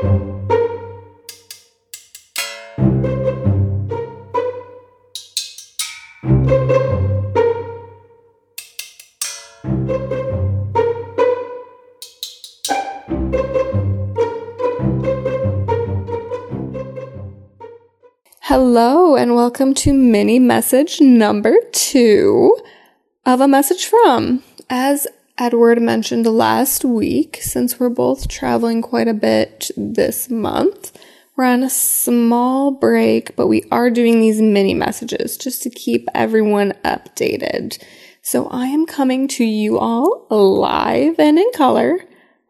Hello, and welcome to mini message number two of a message from. As Edward mentioned last week, since we're both traveling quite a bit this month, we're on a small break, but we are doing these mini messages just to keep everyone updated. So I am coming to you all live and in color,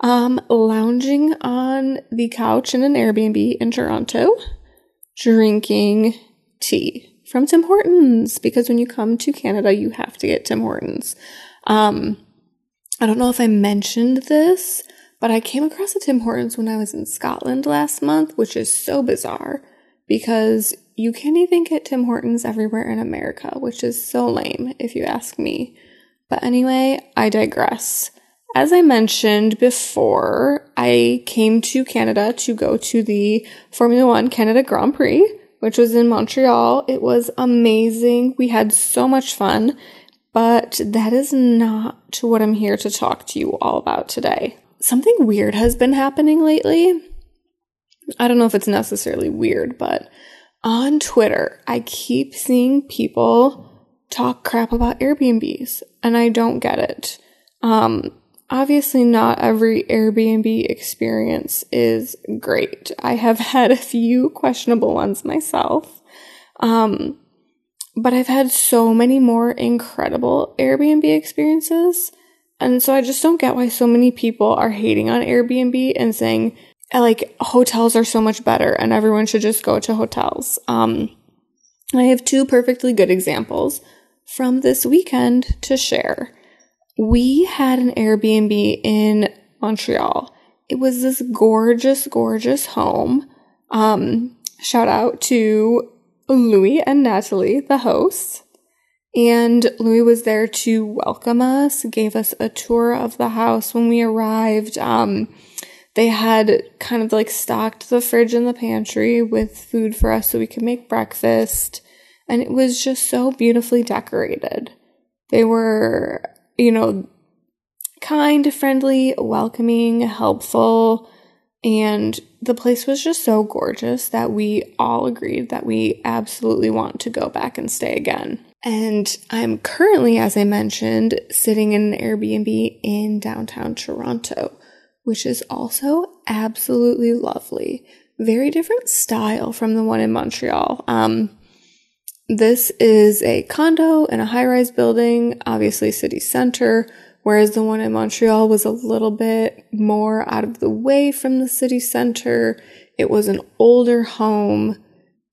um, lounging on the couch in an Airbnb in Toronto, drinking tea from Tim Hortons because when you come to Canada, you have to get Tim Hortons. Um, I don't know if I mentioned this, but I came across a Tim Hortons when I was in Scotland last month, which is so bizarre because you can't even get Tim Hortons everywhere in America, which is so lame if you ask me. But anyway, I digress. As I mentioned before, I came to Canada to go to the Formula One Canada Grand Prix, which was in Montreal. It was amazing. We had so much fun. But that is not what I'm here to talk to you all about today. Something weird has been happening lately. I don't know if it's necessarily weird, but on Twitter, I keep seeing people talk crap about Airbnbs, and I don't get it. Um, obviously, not every Airbnb experience is great. I have had a few questionable ones myself. Um, but I've had so many more incredible Airbnb experiences. And so I just don't get why so many people are hating on Airbnb and saying, like, hotels are so much better and everyone should just go to hotels. Um, I have two perfectly good examples from this weekend to share. We had an Airbnb in Montreal. It was this gorgeous, gorgeous home. Um, shout out to Louis and Natalie, the hosts. And Louis was there to welcome us, gave us a tour of the house when we arrived. Um, they had kind of like stocked the fridge and the pantry with food for us so we could make breakfast. And it was just so beautifully decorated. They were, you know, kind, friendly, welcoming, helpful. And the place was just so gorgeous that we all agreed that we absolutely want to go back and stay again. And I'm currently, as I mentioned, sitting in an Airbnb in downtown Toronto, which is also absolutely lovely. Very different style from the one in Montreal. Um, this is a condo in a high rise building, obviously city center whereas the one in Montreal was a little bit more out of the way from the city center. It was an older home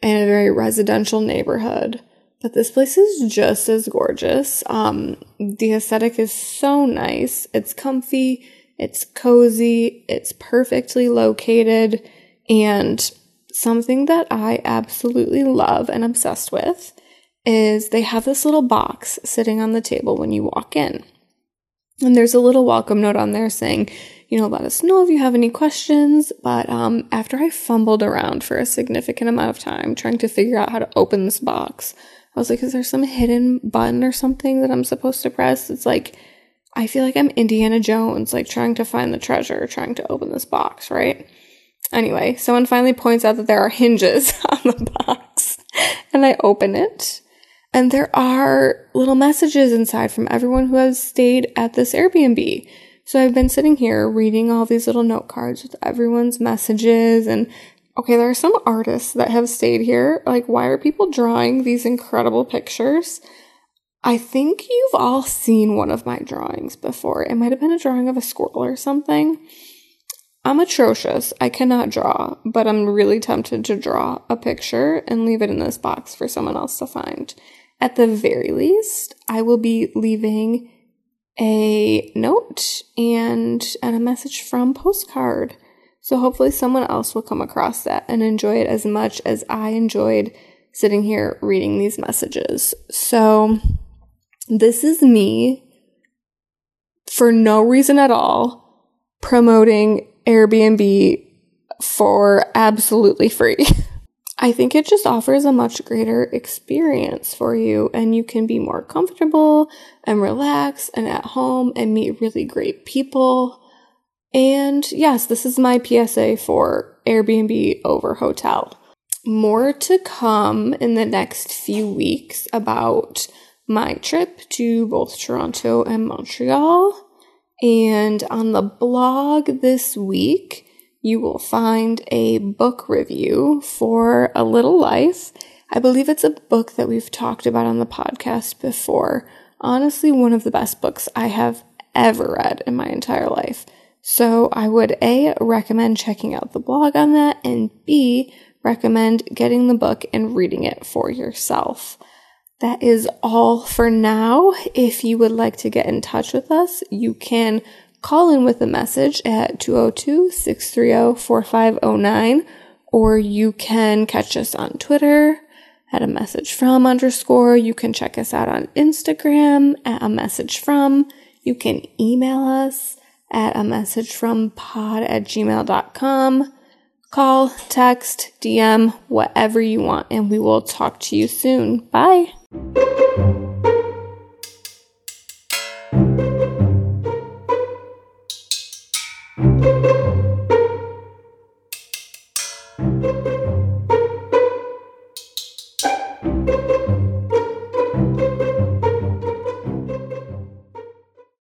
and a very residential neighborhood. But this place is just as gorgeous. Um, the aesthetic is so nice. It's comfy, it's cozy, it's perfectly located, and something that I absolutely love and obsessed with is they have this little box sitting on the table when you walk in. And there's a little welcome note on there saying, you know, let us know if you have any questions. But um, after I fumbled around for a significant amount of time trying to figure out how to open this box, I was like, is there some hidden button or something that I'm supposed to press? It's like, I feel like I'm Indiana Jones, like trying to find the treasure, trying to open this box, right? Anyway, someone finally points out that there are hinges on the box, and I open it and there are little messages inside from everyone who has stayed at this Airbnb. So I've been sitting here reading all these little note cards with everyone's messages and okay, there are some artists that have stayed here. Like, why are people drawing these incredible pictures? I think you've all seen one of my drawings before. It might have been a drawing of a squirrel or something. I'm atrocious. I cannot draw, but I'm really tempted to draw a picture and leave it in this box for someone else to find. At the very least, I will be leaving a note and, and a message from postcard. So hopefully someone else will come across that and enjoy it as much as I enjoyed sitting here reading these messages. So this is me for no reason at all promoting Airbnb for absolutely free. I think it just offers a much greater experience for you, and you can be more comfortable and relaxed and at home and meet really great people. And yes, this is my PSA for Airbnb over hotel. More to come in the next few weeks about my trip to both Toronto and Montreal. And on the blog this week, you will find a book review for A Little Life. I believe it's a book that we've talked about on the podcast before. Honestly, one of the best books I have ever read in my entire life. So I would A, recommend checking out the blog on that, and B, recommend getting the book and reading it for yourself. That is all for now. If you would like to get in touch with us, you can call in with a message at 202 630 4509, or you can catch us on Twitter at a message from underscore. You can check us out on Instagram at a message from. You can email us at a message from pod at gmail.com. Call, text, DM, whatever you want, and we will talk to you soon. Bye.